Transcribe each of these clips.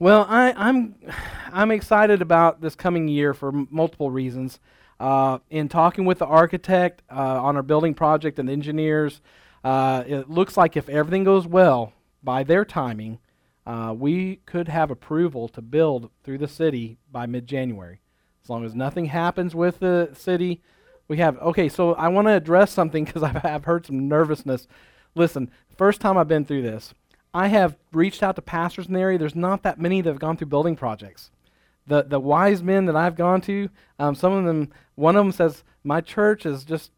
Well, I, I'm I'm excited about this coming year for m- multiple reasons. Uh, in talking with the architect uh, on our building project and engineers, uh, it looks like if everything goes well by their timing, uh, we could have approval to build through the city by mid-January. As long as nothing happens with the city, we have. Okay, so I want to address something because I've, I've heard some nervousness. Listen, first time I've been through this, I have reached out to pastors in the area. There's not that many that have gone through building projects. The the wise men that I've gone to, um, some of them, one of them says, my church has just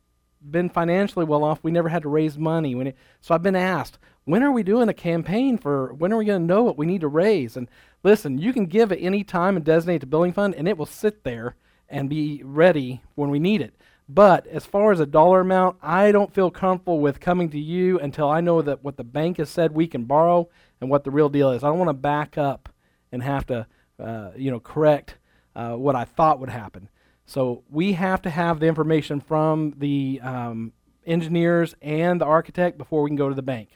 been financially well off. We never had to raise money. It, so I've been asked, when are we doing a campaign for? When are we going to know what we need to raise? And listen, you can give at any time and designate the building fund, and it will sit there and be ready when we need it. But as far as a dollar amount, I don't feel comfortable with coming to you until I know that what the bank has said we can borrow and what the real deal is. I don't want to back up and have to, uh, you know, correct uh, what I thought would happen. So we have to have the information from the um, engineers and the architect before we can go to the bank.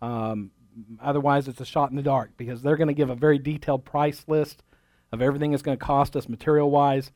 Um, otherwise, it's a shot in the dark because they're going to give a very detailed price list of everything it's going to cost us material wise,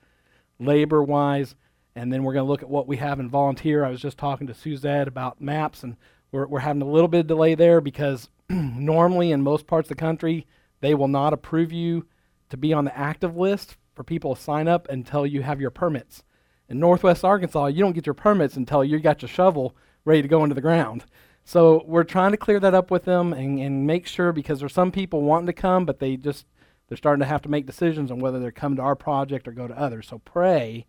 labor wise and then we're going to look at what we have in volunteer. I was just talking to Suzette about MAPS, and we're, we're having a little bit of delay there because normally in most parts of the country, they will not approve you to be on the active list for people to sign up until you have your permits. In Northwest Arkansas, you don't get your permits until you got your shovel ready to go into the ground. So we're trying to clear that up with them and, and make sure because there's some people wanting to come, but they just they're starting to have to make decisions on whether they're coming to our project or go to others. So pray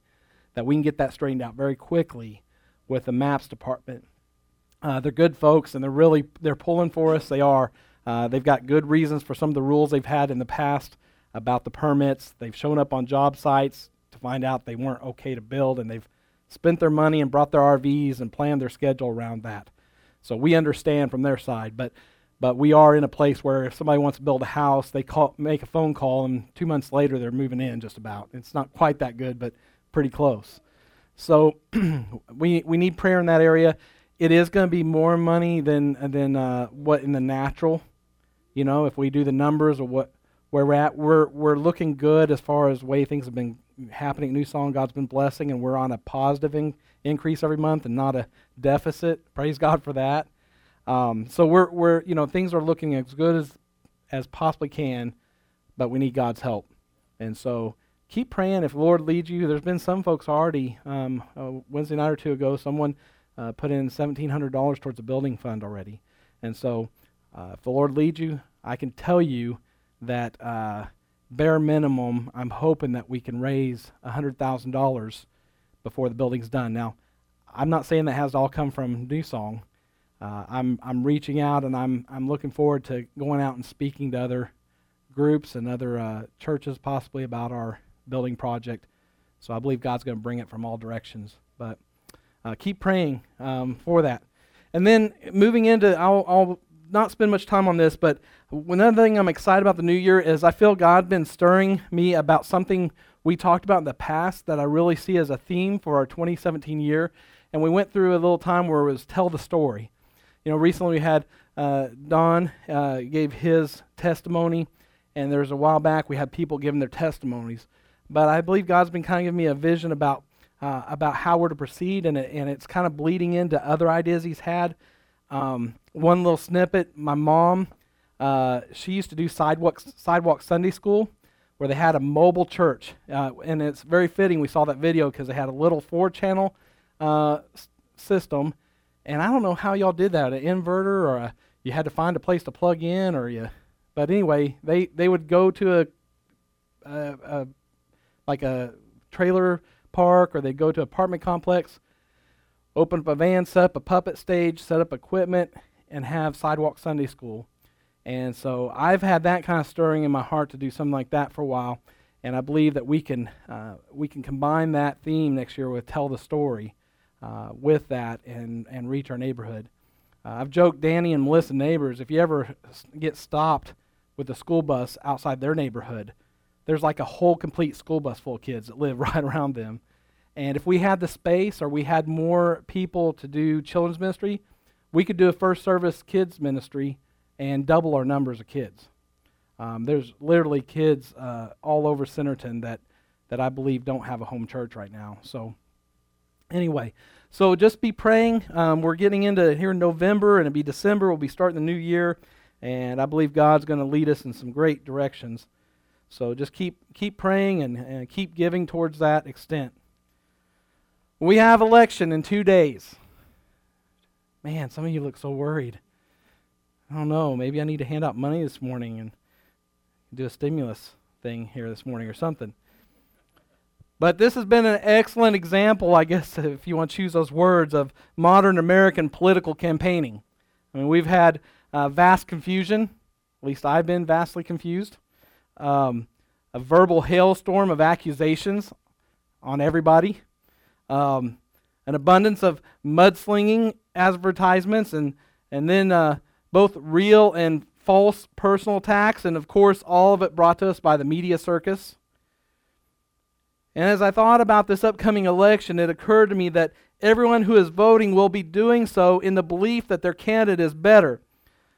that we can get that straightened out very quickly with the MAPS department. Uh, they're good folks, and they're really they're pulling for us. They are. Uh, they've got good reasons for some of the rules they've had in the past about the permits. They've shown up on job sites to find out they weren't okay to build, and they've spent their money and brought their RVs and planned their schedule around that. So we understand from their side, but but we are in a place where if somebody wants to build a house, they call, make a phone call, and two months later they're moving in. Just about. It's not quite that good, but pretty close. So we we need prayer in that area. It is going to be more money than than uh, what in the natural. You know, if we do the numbers or what where we're at, we're we're looking good as far as way things have been happening. New song, God's been blessing, and we're on a positive in, increase every month and not a deficit. Praise God for that. Um, so we're we're you know things are looking as good as as possibly can, but we need God's help, and so keep praying if the Lord leads you. There's been some folks already, um, Wednesday night or two ago, someone uh, put in $1,700 towards a building fund already. And so uh, if the Lord leads you, I can tell you that uh, bare minimum, I'm hoping that we can raise $100,000 before the building's done. Now, I'm not saying that has to all come from New Song. Uh, I'm, I'm reaching out and I'm, I'm looking forward to going out and speaking to other groups and other uh, churches possibly about our building project. So I believe God's going to bring it from all directions. But uh, keep praying um, for that. And then moving into, I'll, I'll, not spend much time on this, but another thing I'm excited about the new year is I feel God been stirring me about something we talked about in the past that I really see as a theme for our 2017 year. And we went through a little time where it was tell the story. You know, recently we had uh, Don uh, gave his testimony, and there was a while back we had people giving their testimonies. But I believe God's been kind of giving me a vision about uh, about how we're to proceed, and it, and it's kind of bleeding into other ideas he's had. Um, one little snippet: my mom, uh, she used to do sidewalk sidewalk Sunday school, where they had a mobile church, uh, and it's very fitting. We saw that video because they had a little four channel uh, system, and I don't know how y'all did that—an inverter or a, you had to find a place to plug in, or you. But anyway, they they would go to a, a, a like a trailer park or they go to apartment complex, open up a van, set up a puppet stage, set up equipment, and have sidewalk Sunday school. And so I've had that kind of stirring in my heart to do something like that for a while, and I believe that we can uh, we can combine that theme next year with tell the story uh, with that and and reach our neighborhood. Uh, I've joked Danny and Melissa neighbors if you ever get stopped with a school bus outside their neighborhood, there's like a whole complete school bus full of kids that live right around them. And if we had the space or we had more people to do children's ministry, we could do a first service kids ministry and double our numbers of kids. Um, there's literally kids uh, all over Centerton that, that I believe don't have a home church right now. So, anyway, so just be praying. Um, we're getting into here in November, and it'll be December. We'll be starting the new year, and I believe God's going to lead us in some great directions. So just keep keep praying and, and keep giving towards that extent. We have election in two days. Man, some of you look so worried. I don't know. Maybe I need to hand out money this morning and do a stimulus thing here this morning or something. But this has been an excellent example, I guess, if you want to choose those words, of modern American political campaigning. I mean, we've had uh, vast confusion. At least I've been vastly confused. Um, a verbal hailstorm of accusations on everybody. Um, an abundance of mudslinging advertisements, and and then uh, both real and false personal attacks, and of course, all of it brought to us by the media circus. And as I thought about this upcoming election, it occurred to me that everyone who is voting will be doing so in the belief that their candidate is better,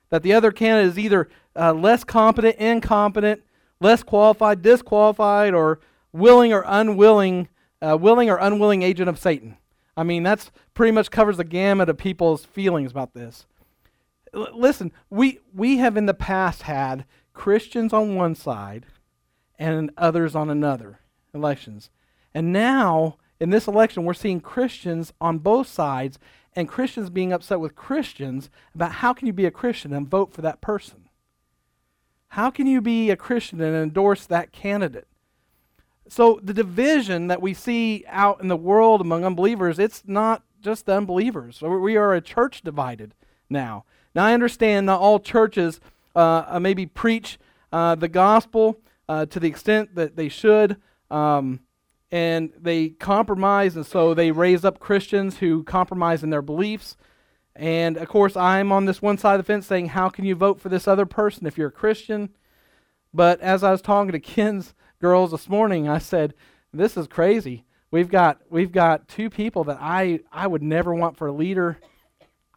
that the other candidate is either uh, less competent, incompetent, less qualified, disqualified, or willing or unwilling, uh, willing or unwilling agent of Satan. I mean, that's pretty much covers the gamut of people's feelings about this. L- listen, we we have in the past had Christians on one side and others on another elections. And now in this election we're seeing Christians on both sides and Christians being upset with Christians about how can you be a Christian and vote for that person? How can you be a Christian and endorse that candidate? So the division that we see out in the world among unbelievers, it's not just the unbelievers. We are a church divided now. Now I understand not all churches uh, uh, maybe preach uh, the gospel uh, to the extent that they should, um, and they compromise, and so they raise up Christians who compromise in their beliefs. And of course, I'm on this one side of the fence saying, How can you vote for this other person if you're a Christian? But as I was talking to Ken's girls this morning, I said, This is crazy. We've got we've got two people that I, I would never want for a leader.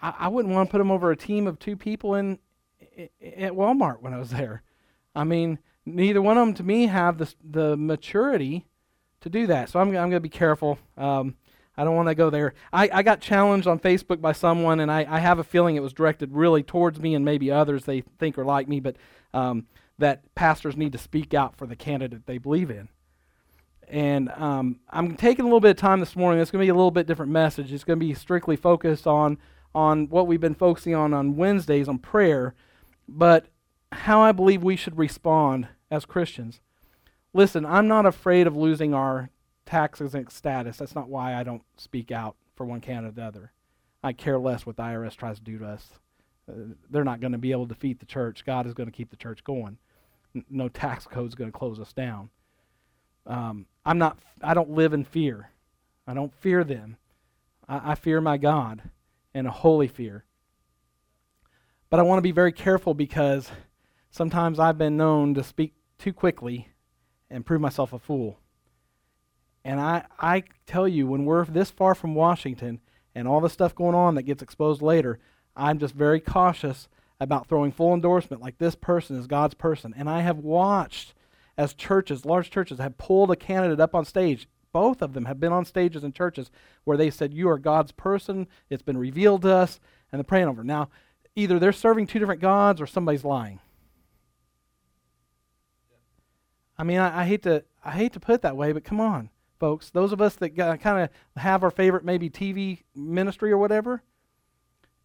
I, I wouldn't want to put them over a team of two people in, in at Walmart when I was there. I mean, neither one of them to me have the the maturity to do that. So I'm, I'm going to be careful. Um, I don't want to go there. I, I got challenged on Facebook by someone, and I, I have a feeling it was directed really towards me and maybe others they think are like me, but um, that pastors need to speak out for the candidate they believe in. And um, I'm taking a little bit of time this morning. It's going to be a little bit different message. It's going to be strictly focused on on what we've been focusing on on Wednesdays on prayer, but how I believe we should respond as Christians. Listen, I'm not afraid of losing our tax exempt status. That's not why I don't speak out for one candidate or the other. I care less what the IRS tries to do to us. Uh, they're not going to be able to defeat the church. God is going to keep the church going. N- no tax code is going to close us down. Um, I'm not. I don't live in fear. I don't fear them. I, I fear my God, and a holy fear. But I want to be very careful because sometimes I've been known to speak too quickly and prove myself a fool. And I, I tell you, when we're this far from Washington and all the stuff going on that gets exposed later, I'm just very cautious about throwing full endorsement like this person is God's person. And I have watched as churches, large churches, have pulled a candidate up on stage. Both of them have been on stages in churches where they said, You are God's person, it's been revealed to us, and they're praying over. Now, either they're serving two different gods or somebody's lying. I mean, I, I hate to I hate to put it that way, but come on folks. Those of us that kind of have our favorite maybe TV ministry or whatever,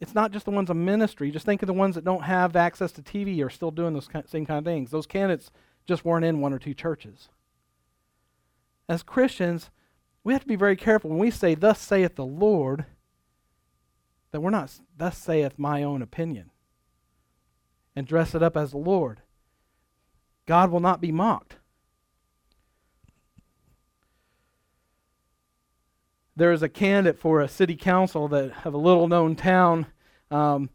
it's not just the ones on ministry. Just think of the ones that don't have access to TV are still doing those same kind of things. Those candidates just weren't in one or two churches. As Christians, we have to be very careful when we say, Thus saith the Lord, that we're not, Thus saith my own opinion, and dress it up as the Lord. God will not be mocked. There was a candidate for a city council that of a little known town um,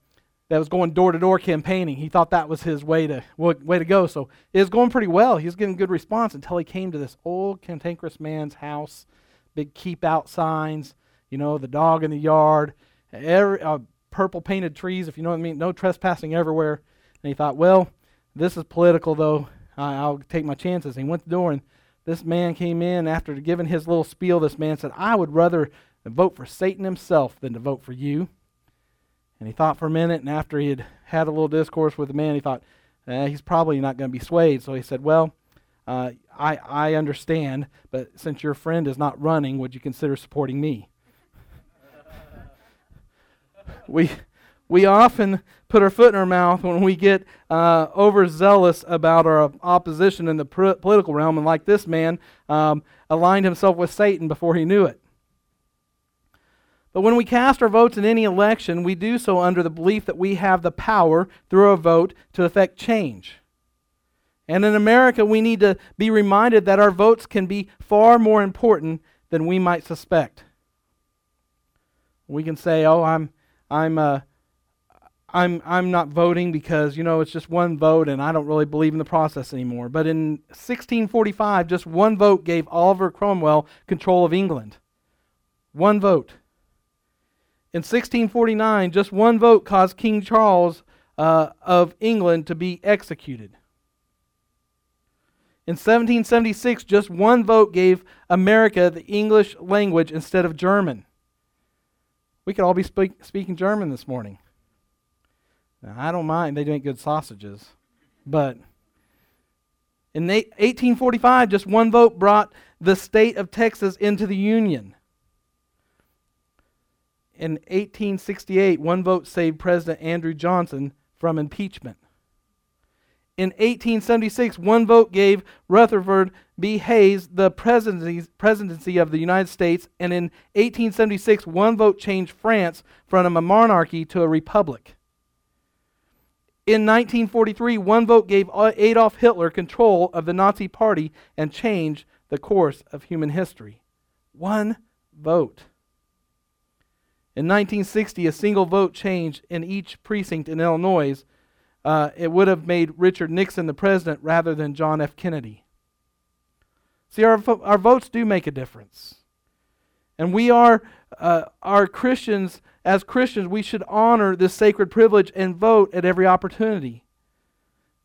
that was going door to door campaigning. He thought that was his way to way to go. So it was going pretty well. He was getting good response until he came to this old cantankerous man's house, big keep out signs, you know, the dog in the yard, every, uh, purple painted trees, if you know what I mean, no trespassing everywhere. And he thought, well, This is political, though. I'll take my chances. And he went to the door, and this man came in after giving his little spiel. This man said, I would rather vote for Satan himself than to vote for you. And he thought for a minute, and after he had had a little discourse with the man, he thought, eh, he's probably not going to be swayed. So he said, Well, uh, I, I understand, but since your friend is not running, would you consider supporting me? we, we often put our foot in our mouth when we get uh, overzealous about our opposition in the political realm, and like this man, um, aligned himself with Satan before he knew it. But when we cast our votes in any election, we do so under the belief that we have the power through a vote to effect change. And in America, we need to be reminded that our votes can be far more important than we might suspect. We can say, "Oh, I'm, I'm, uh, I'm, I'm not voting because you know it's just one vote, and I don't really believe in the process anymore." But in 1645, just one vote gave Oliver Cromwell control of England. One vote. In 1649, just one vote caused King Charles uh, of England to be executed. In 1776, just one vote gave America the English language instead of German. We could all be speak, speaking German this morning. Now, I don't mind, they make good sausages. But in 1845, just one vote brought the state of Texas into the Union in 1868, one vote saved President Andrew Johnson from impeachment. In 1876, one vote gave Rutherford B. Hayes the presidency of the United States, and in 1876, one vote changed France from a monarchy to a republic. In 1943, one vote gave Adolf Hitler control of the Nazi Party and changed the course of human history. One vote. In 1960, a single vote change in each precinct in Illinois, uh, it would have made Richard Nixon the president rather than John F. Kennedy. See, our, our votes do make a difference. And we are, uh, our Christians, as Christians, we should honor this sacred privilege and vote at every opportunity.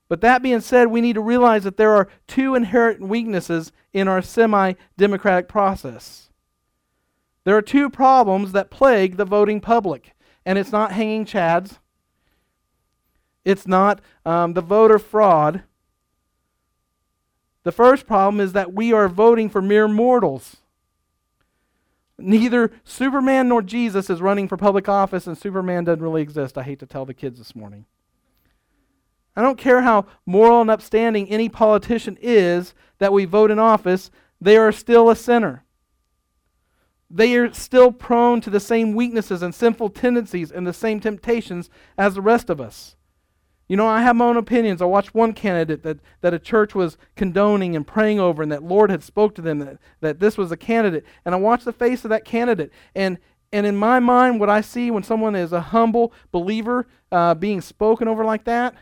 But that being said, we need to realize that there are two inherent weaknesses in our semi democratic process. There are two problems that plague the voting public, and it's not hanging chads, it's not um, the voter fraud. The first problem is that we are voting for mere mortals. Neither Superman nor Jesus is running for public office, and Superman doesn't really exist. I hate to tell the kids this morning. I don't care how moral and upstanding any politician is that we vote in office, they are still a sinner they are still prone to the same weaknesses and sinful tendencies and the same temptations as the rest of us. You know, I have my own opinions. I watched one candidate that, that a church was condoning and praying over, and that Lord had spoke to them that, that this was a candidate. And I watched the face of that candidate. And, and in my mind, what I see when someone is a humble believer uh, being spoken over like that,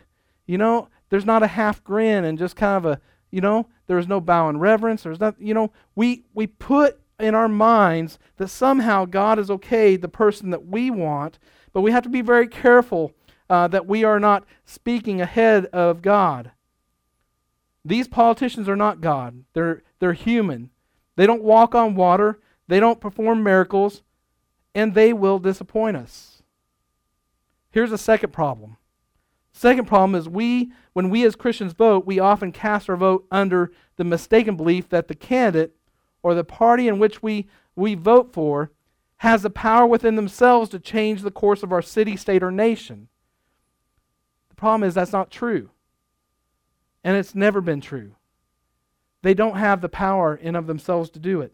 you know, there's not a half grin and just kind of a, you know, there's no bow and reverence. There's not, you know, we, we put in our minds that somehow God is okay, the person that we want, but we have to be very careful uh, that we are not speaking ahead of God. These politicians are not God, they're, they're human. They don't walk on water, they don't perform miracles, and they will disappoint us. Here's a second problem. Second problem is we, when we as Christians vote, we often cast our vote under the mistaken belief that the candidate or the party in which we, we vote for has the power within themselves to change the course of our city, state, or nation. Problem is that's not true. And it's never been true. They don't have the power in of themselves to do it.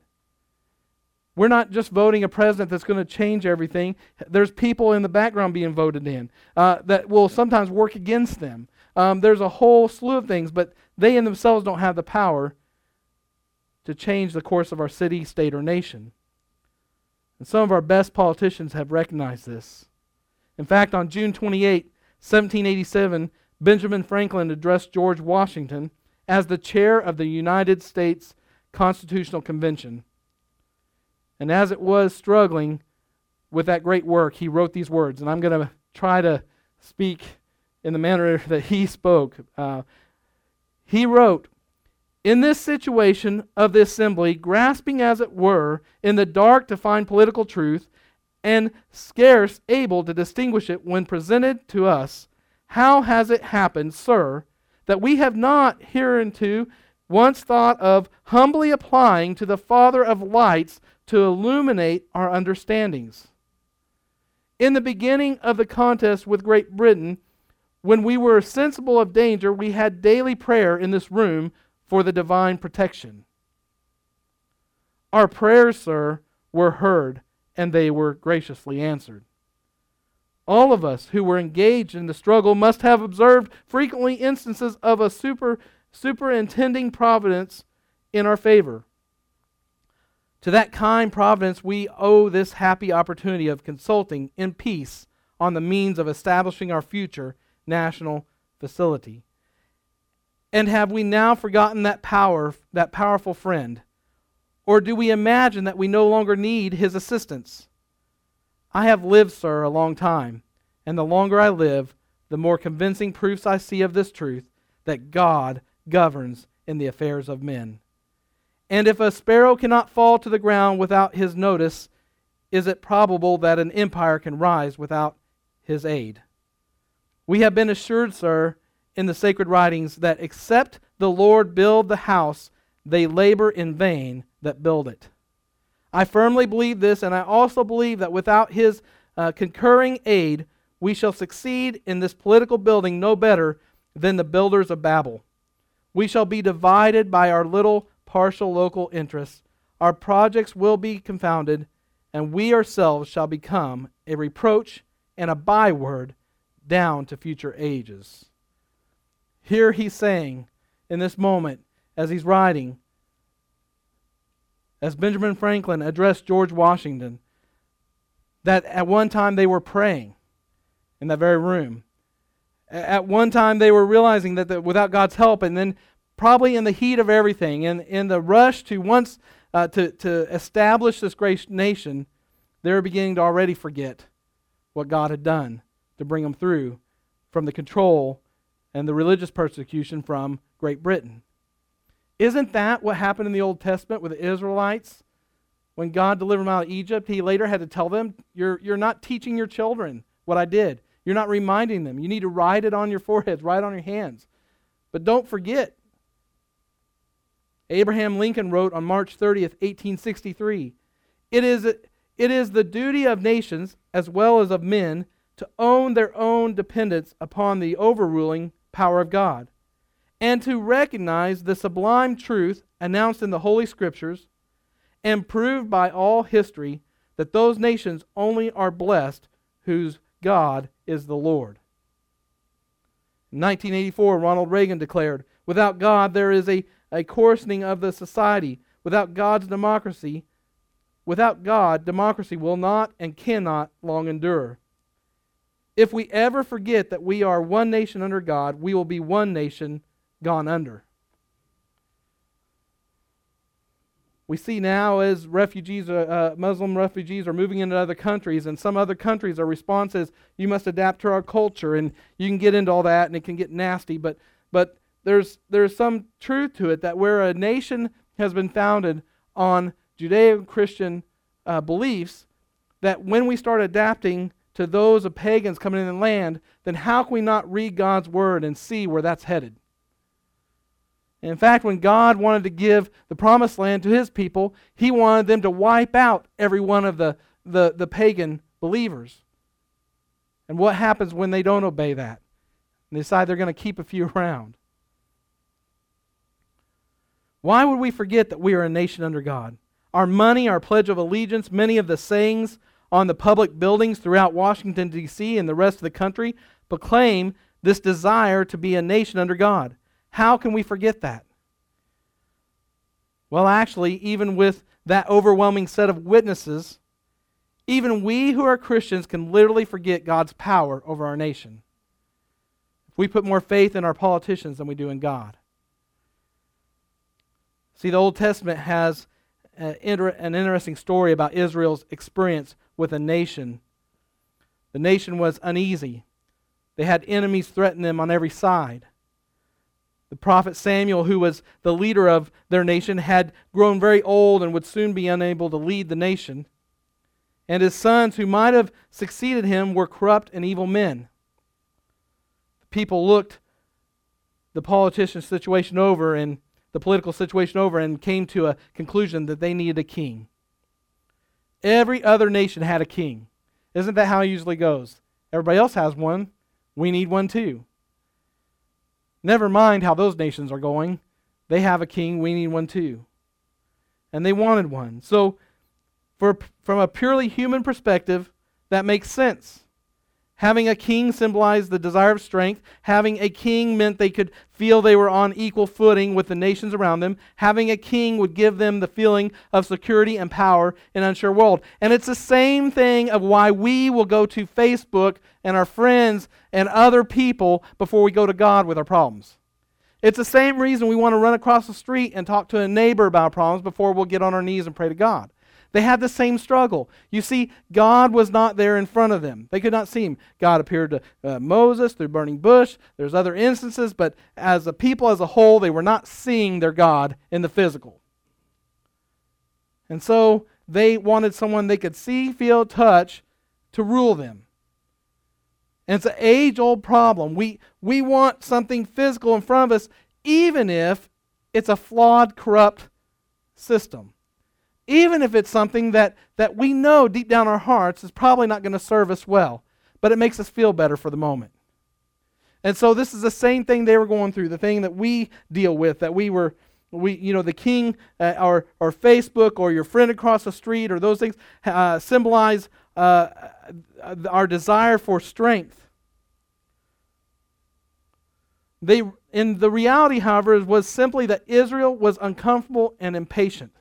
We're not just voting a president that's going to change everything. There's people in the background being voted in uh, that will sometimes work against them. Um, there's a whole slew of things, but they in themselves don't have the power to change the course of our city, state, or nation. And some of our best politicians have recognized this. In fact, on June 28, 1787, Benjamin Franklin addressed George Washington as the chair of the United States Constitutional Convention. And as it was struggling with that great work, he wrote these words. And I'm going to try to speak in the manner that he spoke. Uh, he wrote, In this situation of the assembly, grasping as it were in the dark to find political truth, and scarce able to distinguish it when presented to us, how has it happened, sir, that we have not hereunto once thought of humbly applying to the Father of lights to illuminate our understandings? In the beginning of the contest with Great Britain, when we were sensible of danger, we had daily prayer in this room for the divine protection. Our prayers, sir, were heard, and they were graciously answered. All of us who were engaged in the struggle must have observed frequently instances of a super, superintending providence in our favor. To that kind providence, we owe this happy opportunity of consulting in peace on the means of establishing our future national facility. And have we now forgotten that power, that powerful friend? Or do we imagine that we no longer need his assistance? I have lived, sir, a long time, and the longer I live, the more convincing proofs I see of this truth that God governs in the affairs of men. And if a sparrow cannot fall to the ground without his notice, is it probable that an empire can rise without his aid? We have been assured, sir, in the sacred writings that except the Lord build the house, they labor in vain that build it. I firmly believe this, and I also believe that without his uh, concurring aid, we shall succeed in this political building no better than the builders of Babel. We shall be divided by our little partial local interests. Our projects will be confounded, and we ourselves shall become a reproach and a byword down to future ages. Here he's saying in this moment, as he's writing, as Benjamin Franklin addressed George Washington, that at one time they were praying in that very room. At one time they were realizing that the, without God's help, and then probably in the heat of everything, in, in the rush to once uh, to, to establish this great nation, they were beginning to already forget what God had done to bring them through from the control and the religious persecution from Great Britain. Isn't that what happened in the Old Testament with the Israelites? When God delivered them out of Egypt, he later had to tell them, You're, you're not teaching your children what I did. You're not reminding them. You need to write it on your foreheads, write it on your hands. But don't forget. Abraham Lincoln wrote on March 30th, 1863 It is, it is the duty of nations as well as of men to own their own dependence upon the overruling power of God, and to recognize the sublime truth announced in the Holy Scriptures and proved by all history that those nations only are blessed whose God is the Lord. In 1984, Ronald Reagan declared, Without God, there is a, a coarsening of the society. Without God's democracy, without God, democracy will not and cannot long endure. If we ever forget that we are one nation under God, we will be one nation gone under. We see now as refugees, uh, uh, Muslim refugees, are moving into other countries, and some other countries, our response is, you must adapt to our culture, and you can get into all that, and it can get nasty, but, but there's, there's some truth to it that where a nation has been founded on Judeo Christian uh, beliefs, that when we start adapting to those of pagans coming in the land, then how can we not read God's word and see where that's headed? And in fact, when God wanted to give the promised land to his people, he wanted them to wipe out every one of the, the, the pagan believers. And what happens when they don't obey that? And they decide they're going to keep a few around. Why would we forget that we are a nation under God? Our money, our pledge of allegiance, many of the sayings on the public buildings throughout Washington, D.C. and the rest of the country proclaim this desire to be a nation under God. How can we forget that? Well, actually, even with that overwhelming set of witnesses, even we who are Christians can literally forget God's power over our nation. If we put more faith in our politicians than we do in God. See, the Old Testament has an interesting story about Israel's experience with a nation. The nation was uneasy. They had enemies threaten them on every side. The prophet Samuel, who was the leader of their nation, had grown very old and would soon be unable to lead the nation. And his sons, who might have succeeded him, were corrupt and evil men. People looked the politician situation over and the political situation over and came to a conclusion that they needed a king. Every other nation had a king. Isn't that how it usually goes? Everybody else has one. We need one too. Never mind how those nations are going. They have a king. We need one too. And they wanted one. So, for, from a purely human perspective, that makes sense. Having a king symbolized the desire of strength. Having a king meant they could feel they were on equal footing with the nations around them. Having a king would give them the feeling of security and power in an unsure world. And it's the same thing of why we will go to Facebook and our friends and other people before we go to God with our problems. It's the same reason we want to run across the street and talk to a neighbor about problems before we'll get on our knees and pray to God. They had the same struggle. You see, God was not there in front of them. They could not see him. God appeared to uh, Moses through burning bush. There's other instances, but as a people as a whole, they were not seeing their God in the physical. And so they wanted someone they could see, feel, touch to rule them. And it's an age old problem. We, we want something physical in front of us, even if it's a flawed, corrupt system even if it's something that, that we know deep down our hearts is probably not going to serve us well, but it makes us feel better for the moment. And so this is the same thing they were going through, the thing that we deal with, that we were, we, you know, the king uh, or, or Facebook or your friend across the street or those things uh, symbolize uh, our desire for strength. They, in the reality, however, was simply that Israel was uncomfortable and impatient.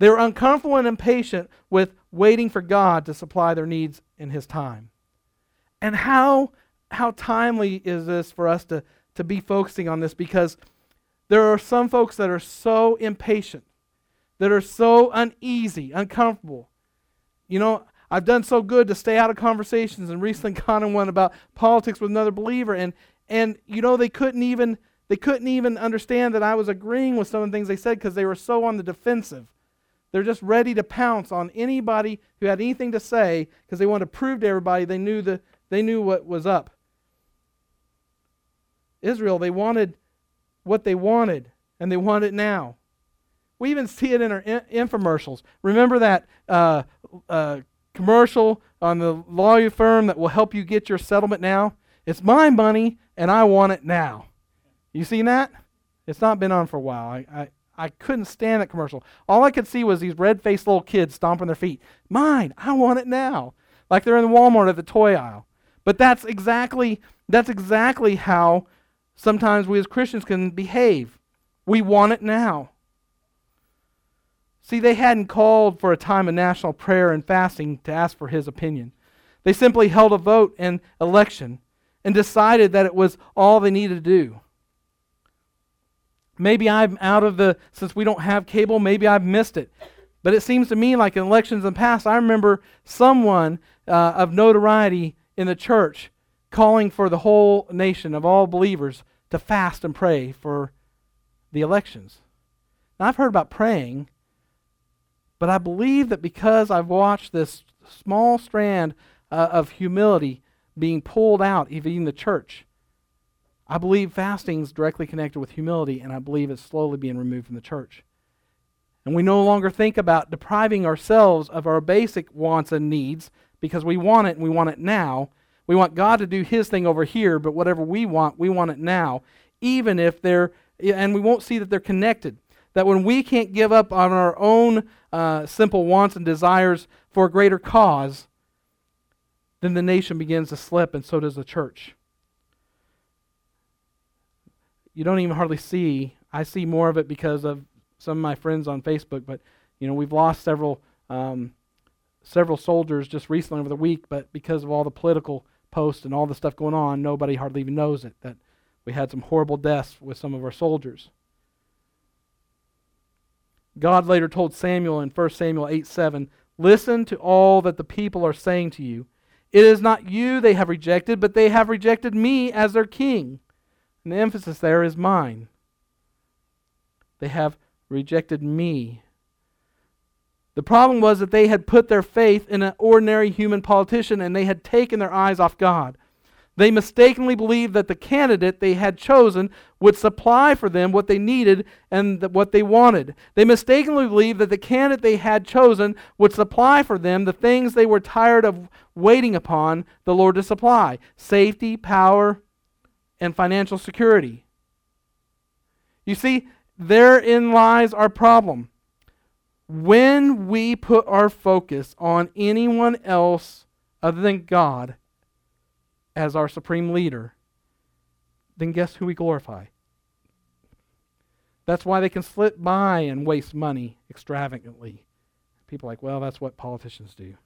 They were uncomfortable and impatient with waiting for God to supply their needs in His time. And how, how timely is this for us to, to be focusing on this? Because there are some folks that are so impatient, that are so uneasy, uncomfortable. You know, I've done so good to stay out of conversations and recently gone in one about politics with another believer and and you know they couldn't even they couldn't even understand that I was agreeing with some of the things they said because they were so on the defensive. They're just ready to pounce on anybody who had anything to say because they want to prove to everybody they knew, the, they knew what was up. Israel, they wanted what they wanted, and they want it now. We even see it in our in- infomercials. Remember that uh, uh, commercial on the lawyer firm that will help you get your settlement now? It's my money, and I want it now. You seen that? It's not been on for a while. I, I, I couldn't stand that commercial. All I could see was these red faced little kids stomping their feet. Mine, I want it now. Like they're in Walmart at the toy aisle. But that's exactly that's exactly how sometimes we as Christians can behave. We want it now. See, they hadn't called for a time of national prayer and fasting to ask for his opinion. They simply held a vote and election and decided that it was all they needed to do. Maybe I'm out of the, since we don't have cable, maybe I've missed it. But it seems to me like in elections in the past, I remember someone uh, of notoriety in the church calling for the whole nation of all believers to fast and pray for the elections. Now, I've heard about praying, but I believe that because I've watched this small strand uh, of humility being pulled out, even in the church, I believe fasting is directly connected with humility, and I believe it's slowly being removed from the church. And we no longer think about depriving ourselves of our basic wants and needs because we want it and we want it now. We want God to do His thing over here, but whatever we want, we want it now, even if they're, and we won't see that they're connected. That when we can't give up on our own uh, simple wants and desires for a greater cause, then the nation begins to slip, and so does the church you don't even hardly see. I see more of it because of some of my friends on Facebook, but you know we've lost several um, several soldiers just recently over the week, but because of all the political posts and all the stuff going on, nobody hardly even knows it. That we had some horrible deaths with some of our soldiers. God later told Samuel in 1 Samuel 8 7, Listen to all that the people are saying to you. It is not you they have rejected, but they have rejected me as their king. And the emphasis there is mine. They have rejected me. The problem was that they had put their faith in an ordinary human politician and they had taken their eyes off God. They mistakenly believed that the candidate they had chosen would supply for them what they needed and what they wanted. They mistakenly believed that the candidate they had chosen would supply for them the things they were tired of waiting upon the Lord to supply safety, power, and financial security. You see, therein lies our problem. When we put our focus on anyone else other than God, as our supreme leader, then guess who we glorify? That's why they can slip by and waste money extravagantly. People are like, well, that's what politicians do.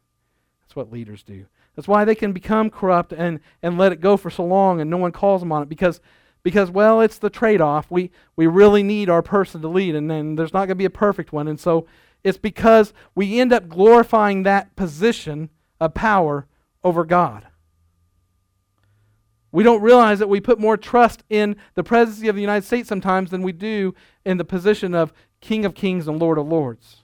That's what leaders do. That's why they can become corrupt and, and let it go for so long and no one calls them on it because, because well, it's the trade off. We, we really need our person to lead, and then there's not going to be a perfect one. And so it's because we end up glorifying that position of power over God. We don't realize that we put more trust in the presidency of the United States sometimes than we do in the position of King of Kings and Lord of Lords.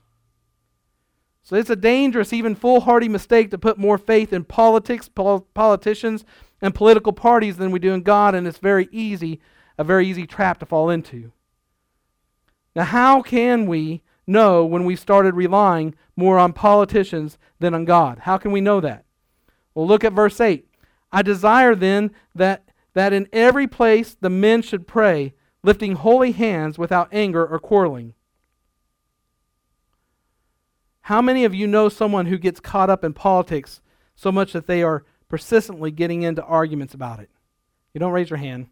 So it's a dangerous, even foolhardy mistake to put more faith in politics, pol- politicians, and political parties than we do in God, and it's very easy, a very easy trap to fall into. Now, how can we know when we started relying more on politicians than on God? How can we know that? Well, look at verse 8. I desire then that, that in every place the men should pray, lifting holy hands without anger or quarreling. How many of you know someone who gets caught up in politics so much that they are persistently getting into arguments about it? You don't raise your hand,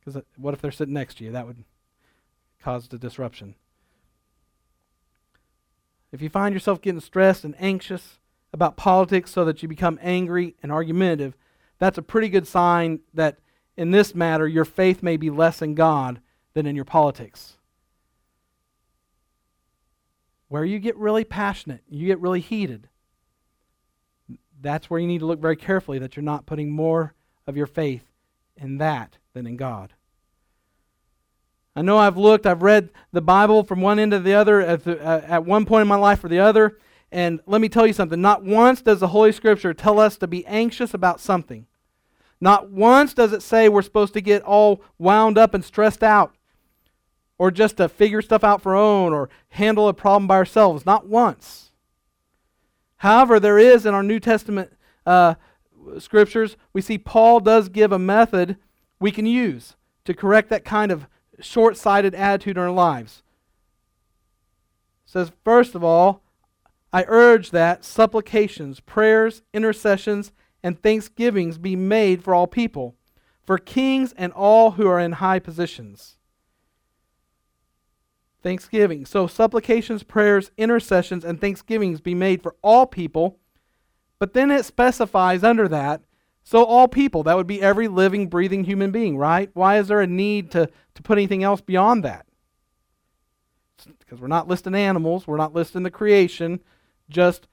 because uh, what if they're sitting next to you? That would cause the disruption. If you find yourself getting stressed and anxious about politics so that you become angry and argumentative, that's a pretty good sign that in this matter, your faith may be less in God than in your politics. Where you get really passionate, you get really heated, that's where you need to look very carefully that you're not putting more of your faith in that than in God. I know I've looked, I've read the Bible from one end to the other at, the, uh, at one point in my life or the other, and let me tell you something. Not once does the Holy Scripture tell us to be anxious about something. Not once does it say we're supposed to get all wound up and stressed out or just to figure stuff out for our own or handle a problem by ourselves. Not once. However, there is in our New Testament uh, scriptures, we see Paul does give a method we can use to correct that kind of short sighted attitude in our lives. It says, first of all, I urge that supplications, prayers, intercessions, and thanksgivings be made for all people, for kings and all who are in high positions. Thanksgiving. So, supplications, prayers, intercessions, and thanksgivings be made for all people. But then it specifies under that, so all people, that would be every living, breathing human being, right? Why is there a need to, to put anything else beyond that? Because we're not listing animals, we're not listing the creation, just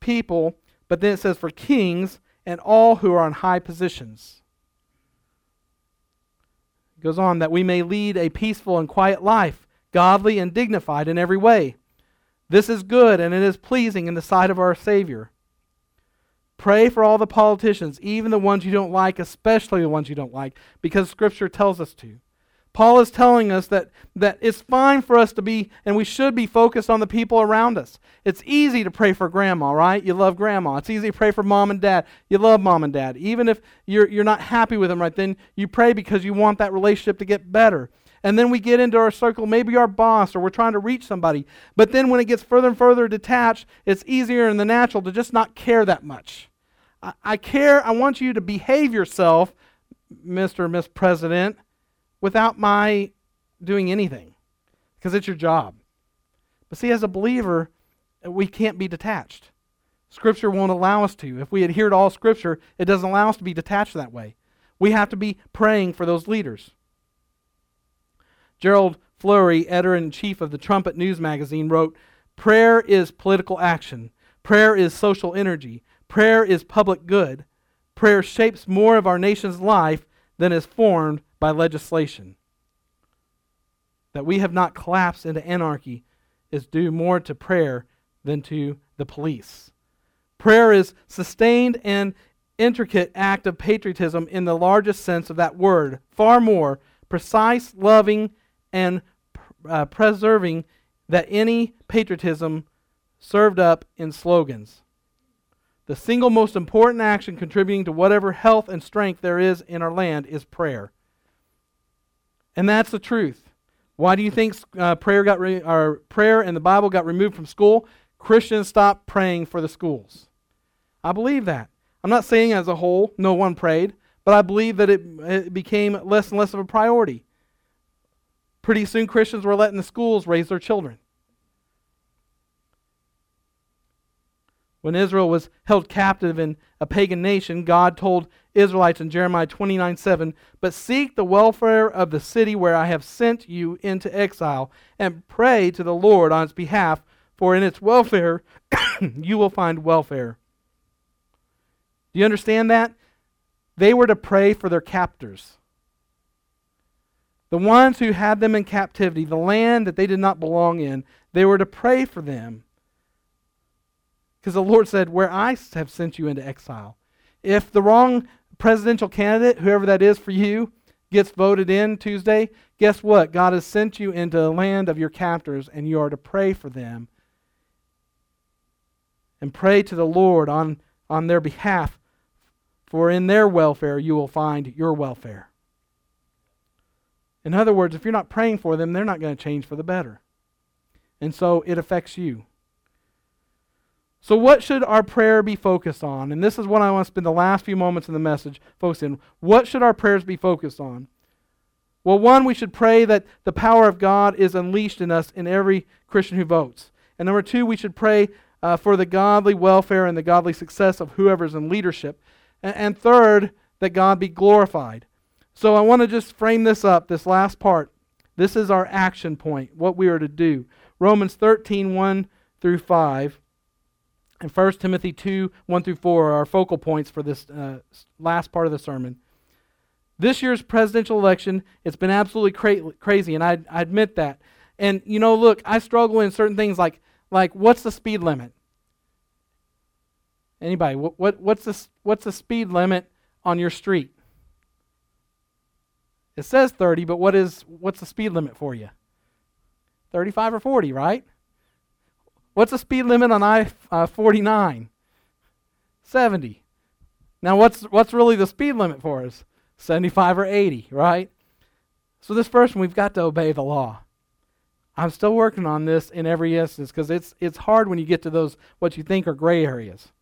people. But then it says for kings and all who are in high positions. It goes on that we may lead a peaceful and quiet life, godly and dignified in every way. This is good and it is pleasing in the sight of our Savior. Pray for all the politicians, even the ones you don't like, especially the ones you don't like, because Scripture tells us to. Paul is telling us that, that it's fine for us to be, and we should be focused on the people around us. It's easy to pray for grandma, right? You love grandma. It's easy to pray for mom and dad. You love mom and dad. Even if you're, you're not happy with them right then, you pray because you want that relationship to get better. And then we get into our circle, maybe our boss, or we're trying to reach somebody. But then when it gets further and further detached, it's easier in the natural to just not care that much. I, I care, I want you to behave yourself, Mr. Miss President without my doing anything because it's your job. But see, as a believer, we can't be detached. Scripture won't allow us to. If we adhere to all Scripture, it doesn't allow us to be detached that way. We have to be praying for those leaders. Gerald Flurry, editor in chief of the Trumpet News magazine, wrote Prayer is political action, prayer is social energy, prayer is public good, prayer shapes more of our nation's life than is formed by legislation. That we have not collapsed into anarchy is due more to prayer than to the police. Prayer is sustained and intricate act of patriotism in the largest sense of that word, far more precise, loving, and uh, preserving that any patriotism served up in slogans. The single most important action contributing to whatever health and strength there is in our land is prayer. And that's the truth. Why do you think uh, prayer got re- prayer and the Bible got removed from school? Christians stopped praying for the schools. I believe that. I'm not saying as a whole no one prayed, but I believe that it, it became less and less of a priority. Pretty soon, Christians were letting the schools raise their children. When Israel was held captive in a pagan nation, God told Israelites in Jeremiah 29 7, But seek the welfare of the city where I have sent you into exile, and pray to the Lord on its behalf, for in its welfare you will find welfare. Do you understand that? They were to pray for their captors. The ones who had them in captivity, the land that they did not belong in, they were to pray for them. Because the Lord said, Where I have sent you into exile. If the wrong presidential candidate, whoever that is for you, gets voted in Tuesday, guess what? God has sent you into the land of your captors, and you are to pray for them. And pray to the Lord on, on their behalf, for in their welfare you will find your welfare. In other words, if you're not praying for them, they're not going to change for the better. And so it affects you. So, what should our prayer be focused on? And this is what I want to spend the last few moments in the message focusing. What should our prayers be focused on? Well, one, we should pray that the power of God is unleashed in us in every Christian who votes. And number two, we should pray uh, for the godly welfare and the godly success of whoever's in leadership. And, and third, that God be glorified. So I want to just frame this up, this last part. This is our action point, what we are to do. Romans 13, 1 through 5 and 1 Timothy 2 1 through 4 are our focal points for this uh, last part of the sermon. This year's presidential election, it's been absolutely cra- crazy, and I, I admit that. And, you know, look, I struggle in certain things like, like what's the speed limit? Anybody, what, what, what's, the, what's the speed limit on your street? It says 30, but what is, what's the speed limit for you? 35 or 40, right? What's the speed limit on I uh, 49? 70. Now, what's, what's really the speed limit for us? 75 or 80, right? So, this first one, we've got to obey the law. I'm still working on this in every instance because it's, it's hard when you get to those, what you think are gray areas.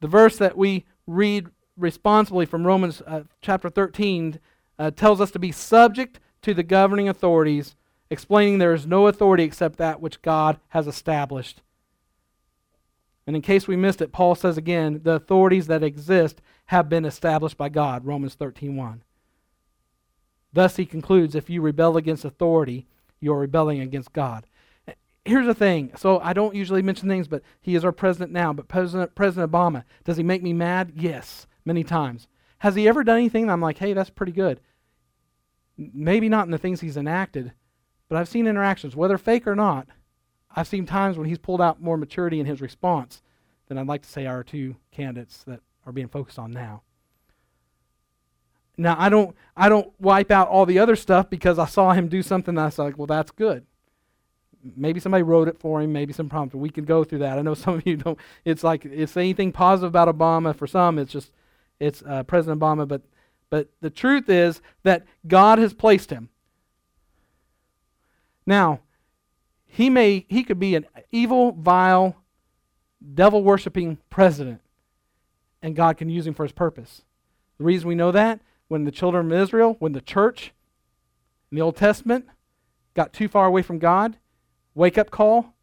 The verse that we read responsibly from Romans uh, chapter 13 uh, tells us to be subject to the governing authorities explaining there is no authority except that which God has established. And in case we missed it, Paul says again, the authorities that exist have been established by God, Romans 13:1. Thus he concludes, if you rebel against authority, you are rebelling against God. Here's the thing. So I don't usually mention things, but he is our president now. But President President Obama, does he make me mad? Yes, many times. Has he ever done anything I'm like, hey, that's pretty good? Maybe not in the things he's enacted, but I've seen interactions, whether fake or not. I've seen times when he's pulled out more maturity in his response than I'd like to say our two candidates that are being focused on now. Now I don't I don't wipe out all the other stuff because I saw him do something that's like, well, that's good. Maybe somebody wrote it for him, maybe some prompts. We can go through that. I know some of you don't. It's like it's anything positive about Obama. For some, it's just it's uh, President Obama. But but the truth is that God has placed him. Now, he may he could be an evil, vile, devil worshiping president, and God can use him for his purpose. The reason we know that, when the children of Israel, when the church in the Old Testament got too far away from God, wake up call,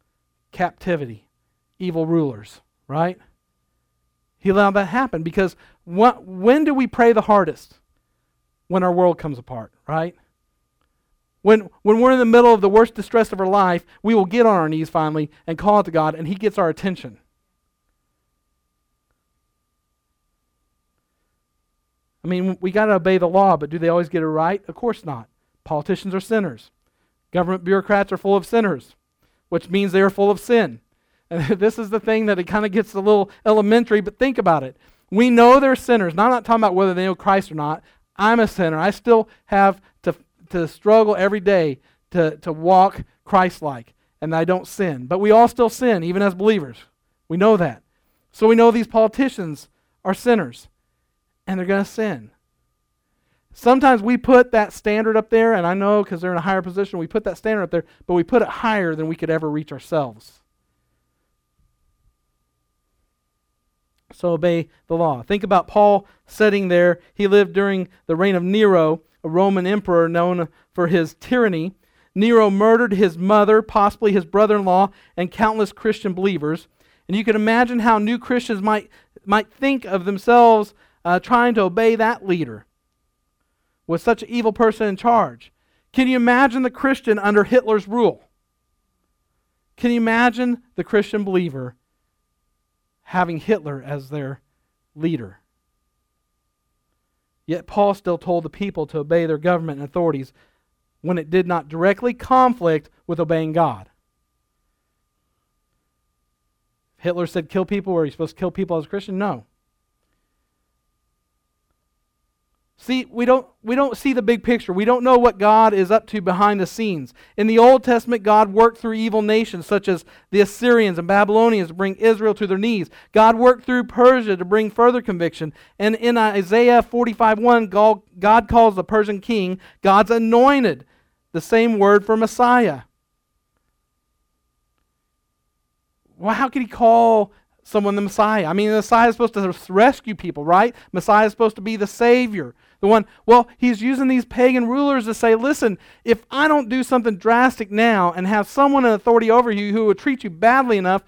captivity, evil rulers, right? He allowed that happen because what, when do we pray the hardest? When our world comes apart, right? When, when we're in the middle of the worst distress of our life, we will get on our knees finally and call out to God, and He gets our attention. I mean, we got to obey the law, but do they always get it right? Of course not. Politicians are sinners. Government bureaucrats are full of sinners, which means they are full of sin. This is the thing that it kind of gets a little elementary, but think about it. We know they're sinners. Now, I'm not talking about whether they know Christ or not. I'm a sinner. I still have to, to struggle every day to, to walk Christ like, and I don't sin. But we all still sin, even as believers. We know that. So we know these politicians are sinners, and they're going to sin. Sometimes we put that standard up there, and I know because they're in a higher position, we put that standard up there, but we put it higher than we could ever reach ourselves. So obey the law. Think about Paul sitting there. He lived during the reign of Nero, a Roman emperor known for his tyranny. Nero murdered his mother, possibly his brother in law, and countless Christian believers. And you can imagine how new Christians might, might think of themselves uh, trying to obey that leader with such an evil person in charge. Can you imagine the Christian under Hitler's rule? Can you imagine the Christian believer having Hitler as their leader? Yet Paul still told the people to obey their government and authorities when it did not directly conflict with obeying God. Hitler said kill people, were you supposed to kill people as a Christian? No. See, we don't, we don't see the big picture. We don't know what God is up to behind the scenes. In the Old Testament, God worked through evil nations such as the Assyrians and Babylonians to bring Israel to their knees. God worked through Persia to bring further conviction. And in Isaiah 45:1, God calls the Persian king God's anointed, the same word for Messiah. Well, how could he call someone the Messiah? I mean, the Messiah is supposed to rescue people, right? Messiah is supposed to be the Savior. The one, well, he's using these pagan rulers to say, listen, if I don't do something drastic now and have someone in authority over you who will treat you badly enough,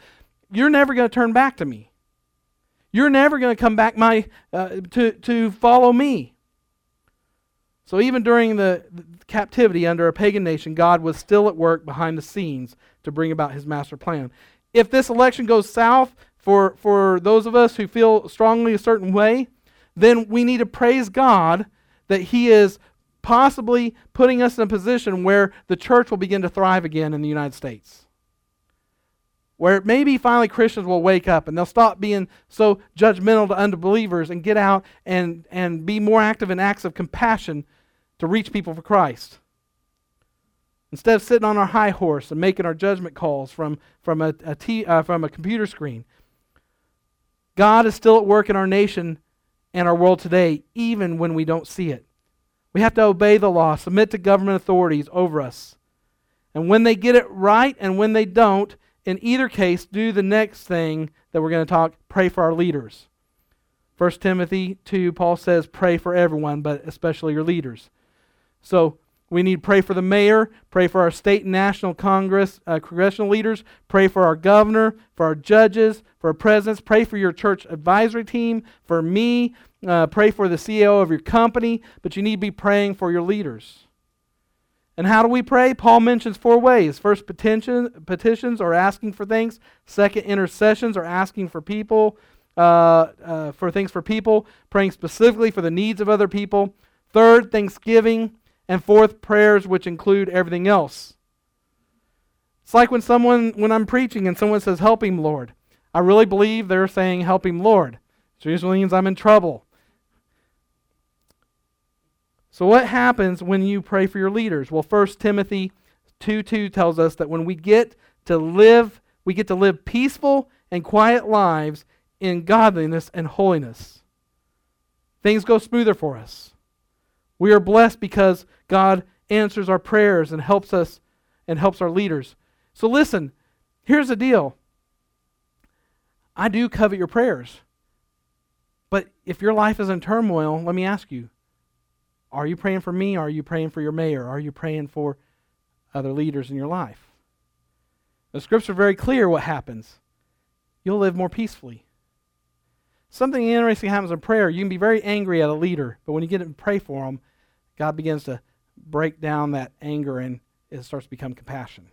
you're never going to turn back to me. You're never going to come back my, uh, to, to follow me. So even during the, the captivity under a pagan nation, God was still at work behind the scenes to bring about his master plan. If this election goes south, for, for those of us who feel strongly a certain way, then we need to praise God that He is possibly putting us in a position where the church will begin to thrive again in the United States. Where maybe finally Christians will wake up and they'll stop being so judgmental to unbelievers and get out and, and be more active in acts of compassion to reach people for Christ. Instead of sitting on our high horse and making our judgment calls from, from, a, a t, uh, from a computer screen, God is still at work in our nation and our world today, even when we don't see it. We have to obey the law, submit to government authorities over us. And when they get it right and when they don't, in either case, do the next thing that we're going to talk pray for our leaders. 1 Timothy 2, Paul says, pray for everyone, but especially your leaders. So we need to pray for the mayor, pray for our state and national Congress, uh, congressional leaders, pray for our governor, for our judges, for our presidents, pray for your church advisory team, for me, uh, pray for the CEO of your company, but you need to be praying for your leaders. And how do we pray? Paul mentions four ways. First, petition, petitions or asking for things. Second, intercessions or asking for people, uh, uh, for things for people, praying specifically for the needs of other people. Third, thanksgiving and fourth, prayers which include everything else. It's like when someone, when I'm preaching and someone says, Help him, Lord. I really believe they're saying, Help him, Lord. It usually means I'm in trouble. So, what happens when you pray for your leaders? Well, 1 Timothy 2 2 tells us that when we get to live, we get to live peaceful and quiet lives in godliness and holiness. Things go smoother for us. We are blessed because God answers our prayers and helps us and helps our leaders. So listen, here's the deal. I do covet your prayers. But if your life is in turmoil, let me ask you are you praying for me? Are you praying for your mayor? Are you praying for other leaders in your life? The scripture are very clear what happens. You'll live more peacefully. Something interesting happens in prayer. You can be very angry at a leader, but when you get to pray for them, God begins to break down that anger and it starts to become compassion.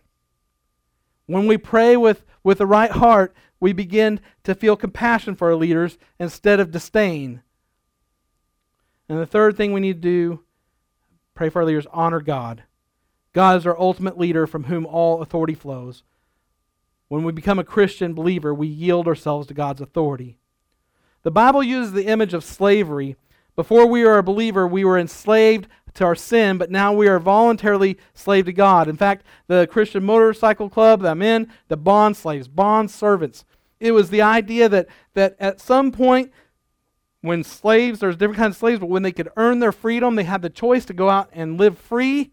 When we pray with, with the right heart, we begin to feel compassion for our leaders instead of disdain. And the third thing we need to do, pray for our leaders, honor God. God is our ultimate leader from whom all authority flows. When we become a Christian believer, we yield ourselves to God's authority. The Bible uses the image of slavery. Before we were a believer, we were enslaved to our sin, but now we are voluntarily slave to God. In fact, the Christian Motorcycle Club that I'm in, the bond slaves, bond servants. It was the idea that, that at some point, when slaves, there's different kinds of slaves, but when they could earn their freedom, they had the choice to go out and live free,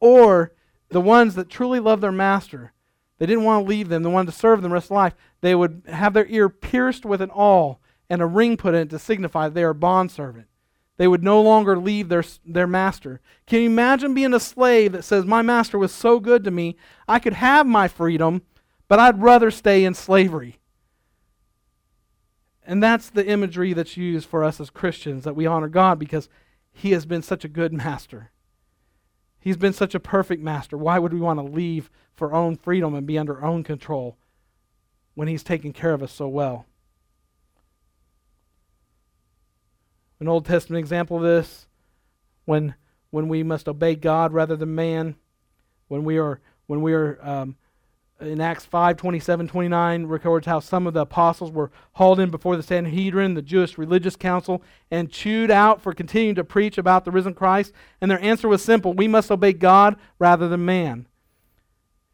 or the ones that truly love their master. They didn't want to leave them, they wanted to serve them the rest of life. They would have their ear pierced with an awl and a ring put in it to signify they are bondservant. They would no longer leave their, their master. Can you imagine being a slave that says, My master was so good to me, I could have my freedom, but I'd rather stay in slavery? And that's the imagery that's used for us as Christians that we honor God because He has been such a good master. He's been such a perfect master. Why would we want to leave for our own freedom and be under our own control when He's taken care of us so well? An Old Testament example of this, when when we must obey God rather than man, when we are when we are um, in Acts 5 27 29 records how some of the apostles were hauled in before the Sanhedrin, the Jewish religious council, and chewed out for continuing to preach about the risen Christ. And their answer was simple we must obey God rather than man.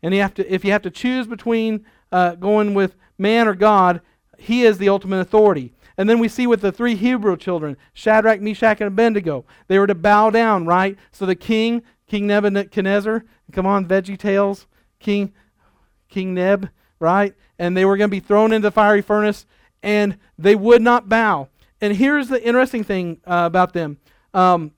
And you have to, if you have to choose between uh, going with man or God, He is the ultimate authority. And then we see with the three Hebrew children, Shadrach, Meshach, and Abednego, they were to bow down, right? So the king, King Nebuchadnezzar, come on, VeggieTales, King, King Neb, right? And they were going to be thrown into the fiery furnace, and they would not bow. And here's the interesting thing uh, about them. Um,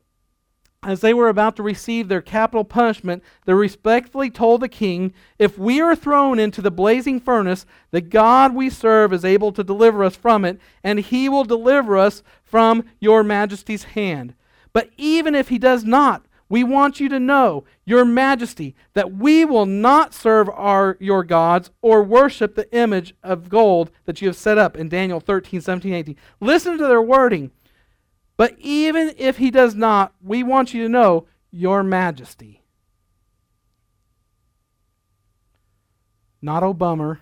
as they were about to receive their capital punishment, they respectfully told the king, If we are thrown into the blazing furnace, the God we serve is able to deliver us from it, and he will deliver us from your majesty's hand. But even if he does not, we want you to know, Your Majesty, that we will not serve our, your gods or worship the image of gold that you have set up in Daniel 13, 17, 18. Listen to their wording. But even if he does not, we want you to know, Your Majesty. Not Obama.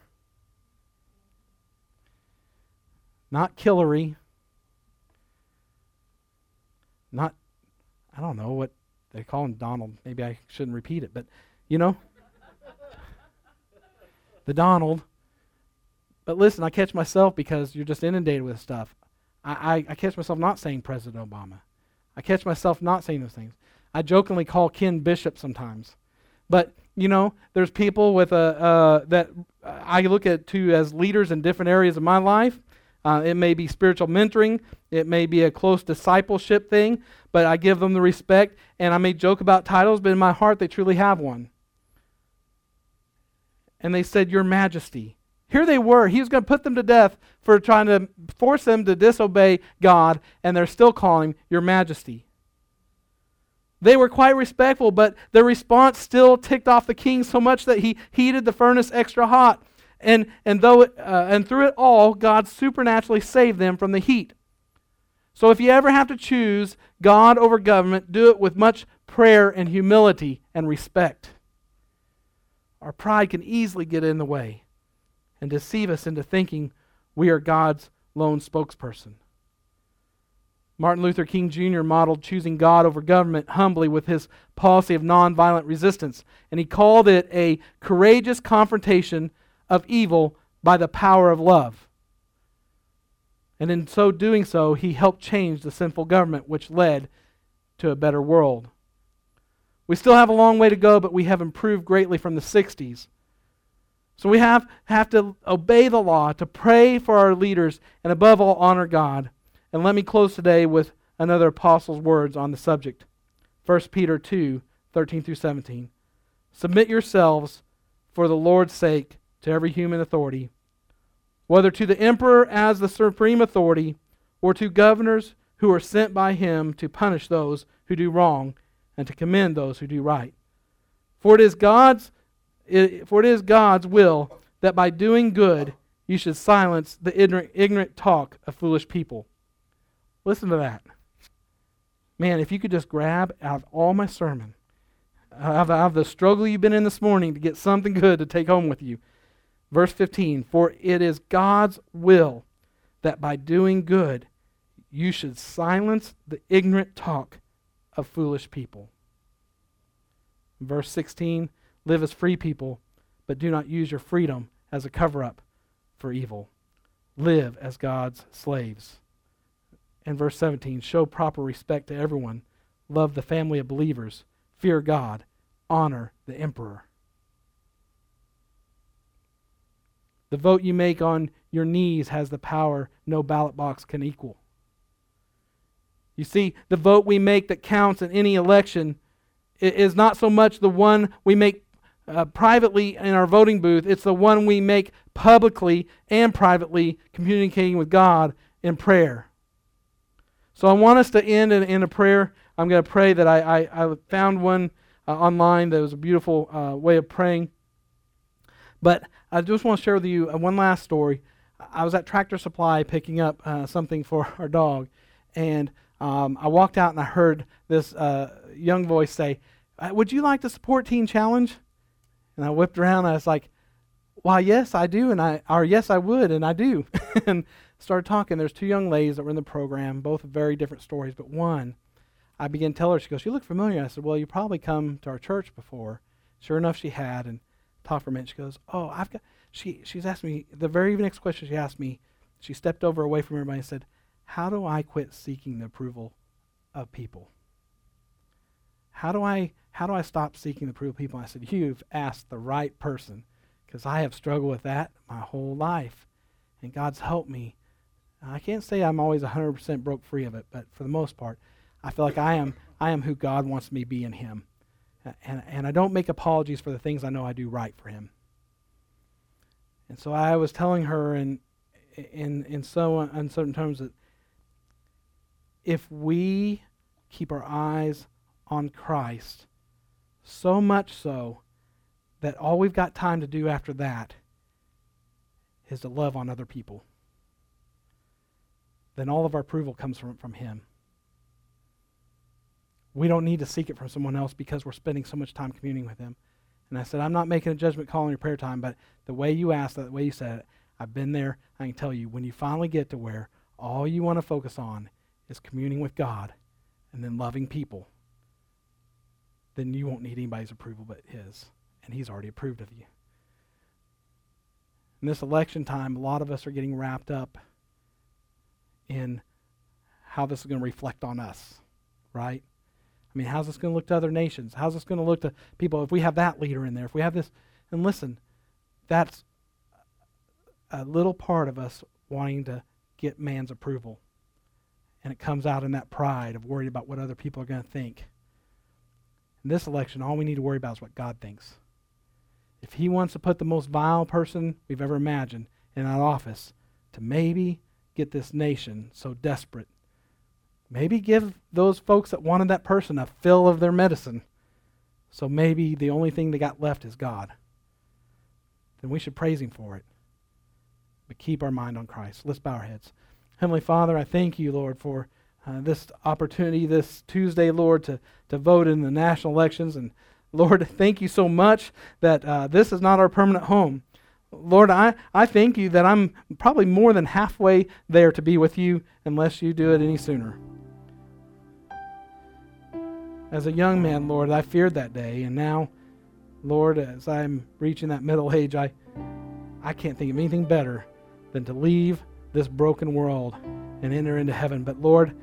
Not Killary. Not, I don't know what they call him Donald. Maybe I shouldn't repeat it, but you know, the Donald. But listen, I catch myself because you're just inundated with stuff. I, I, I, catch myself not saying President Obama. I catch myself not saying those things. I jokingly call Ken Bishop sometimes. But, you know, there's people with a, uh, that I look at too as leaders in different areas of my life. Uh, it may be spiritual mentoring, it may be a close discipleship thing, but I give them the respect. And I may joke about titles, but in my heart, they truly have one. And they said, Your Majesty. Here they were. He was going to put them to death for trying to force them to disobey God, and they're still calling Your Majesty. They were quite respectful, but their response still ticked off the king so much that he heated the furnace extra hot. And, and, though it, uh, and through it all, God supernaturally saved them from the heat. So if you ever have to choose God over government, do it with much prayer and humility and respect. Our pride can easily get in the way and deceive us into thinking we are God's lone spokesperson. Martin Luther King Jr. modeled choosing God over government humbly with his policy of nonviolent resistance, and he called it a courageous confrontation of evil by the power of love. And in so doing so, he helped change the sinful government, which led to a better world. We still have a long way to go, but we have improved greatly from the 60s. So we have, have to obey the law, to pray for our leaders, and above all, honor God. And let me close today with another apostle's words on the subject 1 Peter 2 13 through 17. Submit yourselves for the Lord's sake to every human authority, whether to the emperor as the supreme authority, or to governors who are sent by him to punish those who do wrong and to commend those who do right. For it is God's it, for it is God's will that by doing good you should silence the ignorant, ignorant talk of foolish people. Listen to that. man, if you could just grab out of all my sermon, out of, out of the struggle you've been in this morning to get something good to take home with you. Verse 15 For it is God's will that by doing good you should silence the ignorant talk of foolish people. Verse 16 Live as free people, but do not use your freedom as a cover up for evil. Live as God's slaves. And verse 17 Show proper respect to everyone, love the family of believers, fear God, honor the emperor. The vote you make on your knees has the power no ballot box can equal. You see, the vote we make that counts in any election is not so much the one we make uh, privately in our voting booth, it's the one we make publicly and privately communicating with God in prayer. So I want us to end in, in a prayer. I'm going to pray that I, I, I found one uh, online that was a beautiful uh, way of praying. But I just want to share with you uh, one last story. I was at Tractor Supply picking up uh, something for our dog, and um, I walked out and I heard this uh, young voice say, Would you like to support Teen Challenge? And I whipped around and I was like, Why, yes, I do, and I, or yes, I would, and I do. and started talking. There's two young ladies that were in the program, both very different stories, but one, I began to tell her, she goes, You look familiar. I said, Well, you probably come to our church before. Sure enough, she had, and talked for a minute. She goes, Oh, I've got, she, she's asked me, the very next question she asked me, she stepped over away from everybody and said, How do I quit seeking the approval of people? How do I, how do I stop seeking the approval of people? I said, You've asked the right person because I have struggled with that my whole life. And God's helped me I can't say I'm always 100% broke free of it, but for the most part, I feel like I am I am who God wants me to be in Him, and and I don't make apologies for the things I know I do right for Him. And so I was telling her in in in so uncertain terms that if we keep our eyes on Christ, so much so that all we've got time to do after that is to love on other people then all of our approval comes from, from Him. We don't need to seek it from someone else because we're spending so much time communing with Him. And I said, I'm not making a judgment call on your prayer time, but the way you asked that, the way you said it, I've been there. I can tell you, when you finally get to where all you want to focus on is communing with God and then loving people, then you won't need anybody's approval but His. And He's already approved of you. In this election time, a lot of us are getting wrapped up in how this is going to reflect on us, right? I mean, how's this going to look to other nations? How's this going to look to people if we have that leader in there? If we have this, and listen, that's a little part of us wanting to get man's approval. And it comes out in that pride of worried about what other people are going to think. In this election, all we need to worry about is what God thinks. If he wants to put the most vile person we've ever imagined in that office to maybe get this nation so desperate. Maybe give those folks that wanted that person a fill of their medicine. So maybe the only thing they got left is God. Then we should praise Him for it. But keep our mind on Christ. Let's bow our heads. Heavenly Father, I thank you, Lord, for uh, this opportunity this Tuesday, Lord, to, to vote in the national elections. And Lord, thank you so much that uh, this is not our permanent home. Lord, I, I thank you that I'm probably more than halfway there to be with you unless you do it any sooner. As a young man, Lord, I feared that day, and now, Lord, as I'm reaching that middle age, I, I can't think of anything better than to leave this broken world and enter into heaven. But Lord,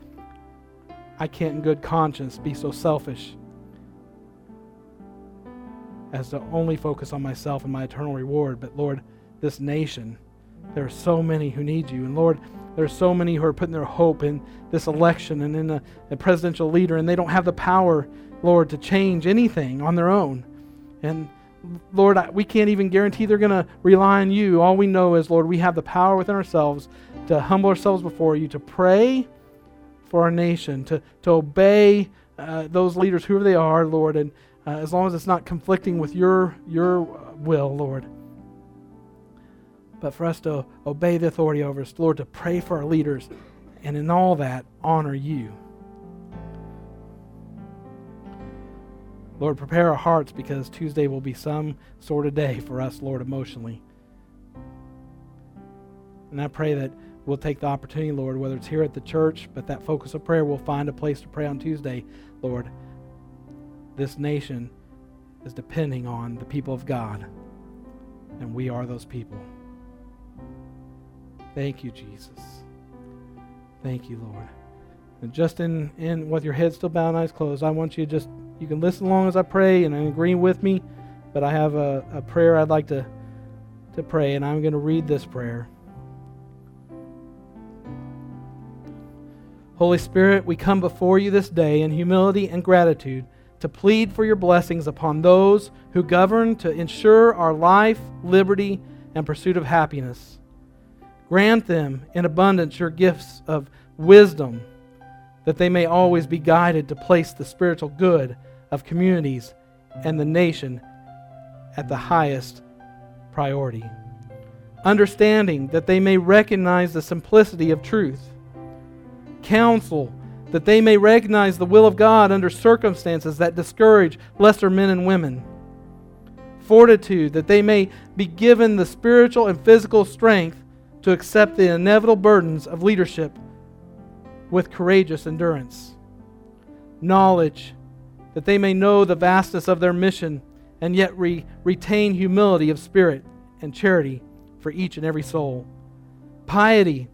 I can't in good conscience be so selfish as to only focus on myself and my eternal reward. But Lord, this nation, there are so many who need you. And Lord, there are so many who are putting their hope in this election and in a, a presidential leader, and they don't have the power, Lord, to change anything on their own. And Lord, we can't even guarantee they're going to rely on you. All we know is, Lord, we have the power within ourselves to humble ourselves before you, to pray for our nation, to, to obey uh, those leaders, whoever they are, Lord, and uh, as long as it's not conflicting with your, your will, Lord. But for us to obey the authority over us, Lord, to pray for our leaders, and in all that, honor you. Lord, prepare our hearts because Tuesday will be some sort of day for us, Lord, emotionally. And I pray that we'll take the opportunity, Lord, whether it's here at the church, but that focus of prayer, we'll find a place to pray on Tuesday, Lord. This nation is depending on the people of God, and we are those people. Thank you, Jesus. Thank you, Lord. And just in, in with your head still bowed and eyes closed, I want you to just, you can listen along as I pray and agree with me, but I have a, a prayer I'd like to, to pray, and I'm going to read this prayer. Holy Spirit, we come before you this day in humility and gratitude to plead for your blessings upon those who govern to ensure our life, liberty, and pursuit of happiness. Grant them in abundance your gifts of wisdom, that they may always be guided to place the spiritual good of communities and the nation at the highest priority. Understanding that they may recognize the simplicity of truth counsel, that they may recognize the will of God under circumstances that discourage lesser men and women. Fortitude, that they may be given the spiritual and physical strength to accept the inevitable burdens of leadership with courageous endurance. Knowledge, that they may know the vastness of their mission and yet re- retain humility of spirit and charity for each and every soul. Piety,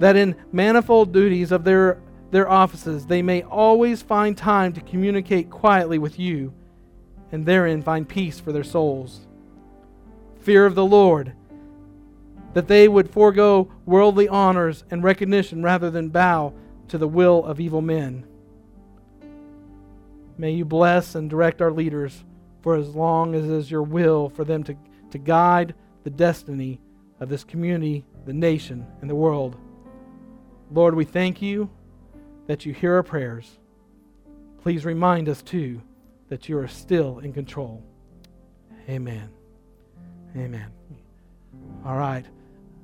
that in manifold duties of their, their offices they may always find time to communicate quietly with you, and therein find peace for their souls. Fear of the Lord, that they would forego worldly honors and recognition rather than bow to the will of evil men. May you bless and direct our leaders for as long as it is your will for them to, to guide the destiny of this community, the nation, and the world. Lord, we thank you that you hear our prayers. Please remind us, too, that you are still in control. Amen. Amen. All right.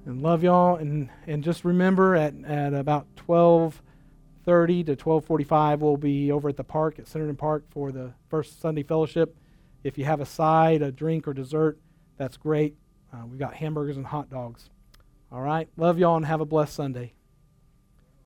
And love y'all. And, and just remember at, at about 1230 to 1245, we'll be over at the park at Centerton Park for the first Sunday fellowship. If you have a side, a drink, or dessert, that's great. Uh, we've got hamburgers and hot dogs. All right. Love y'all and have a blessed Sunday.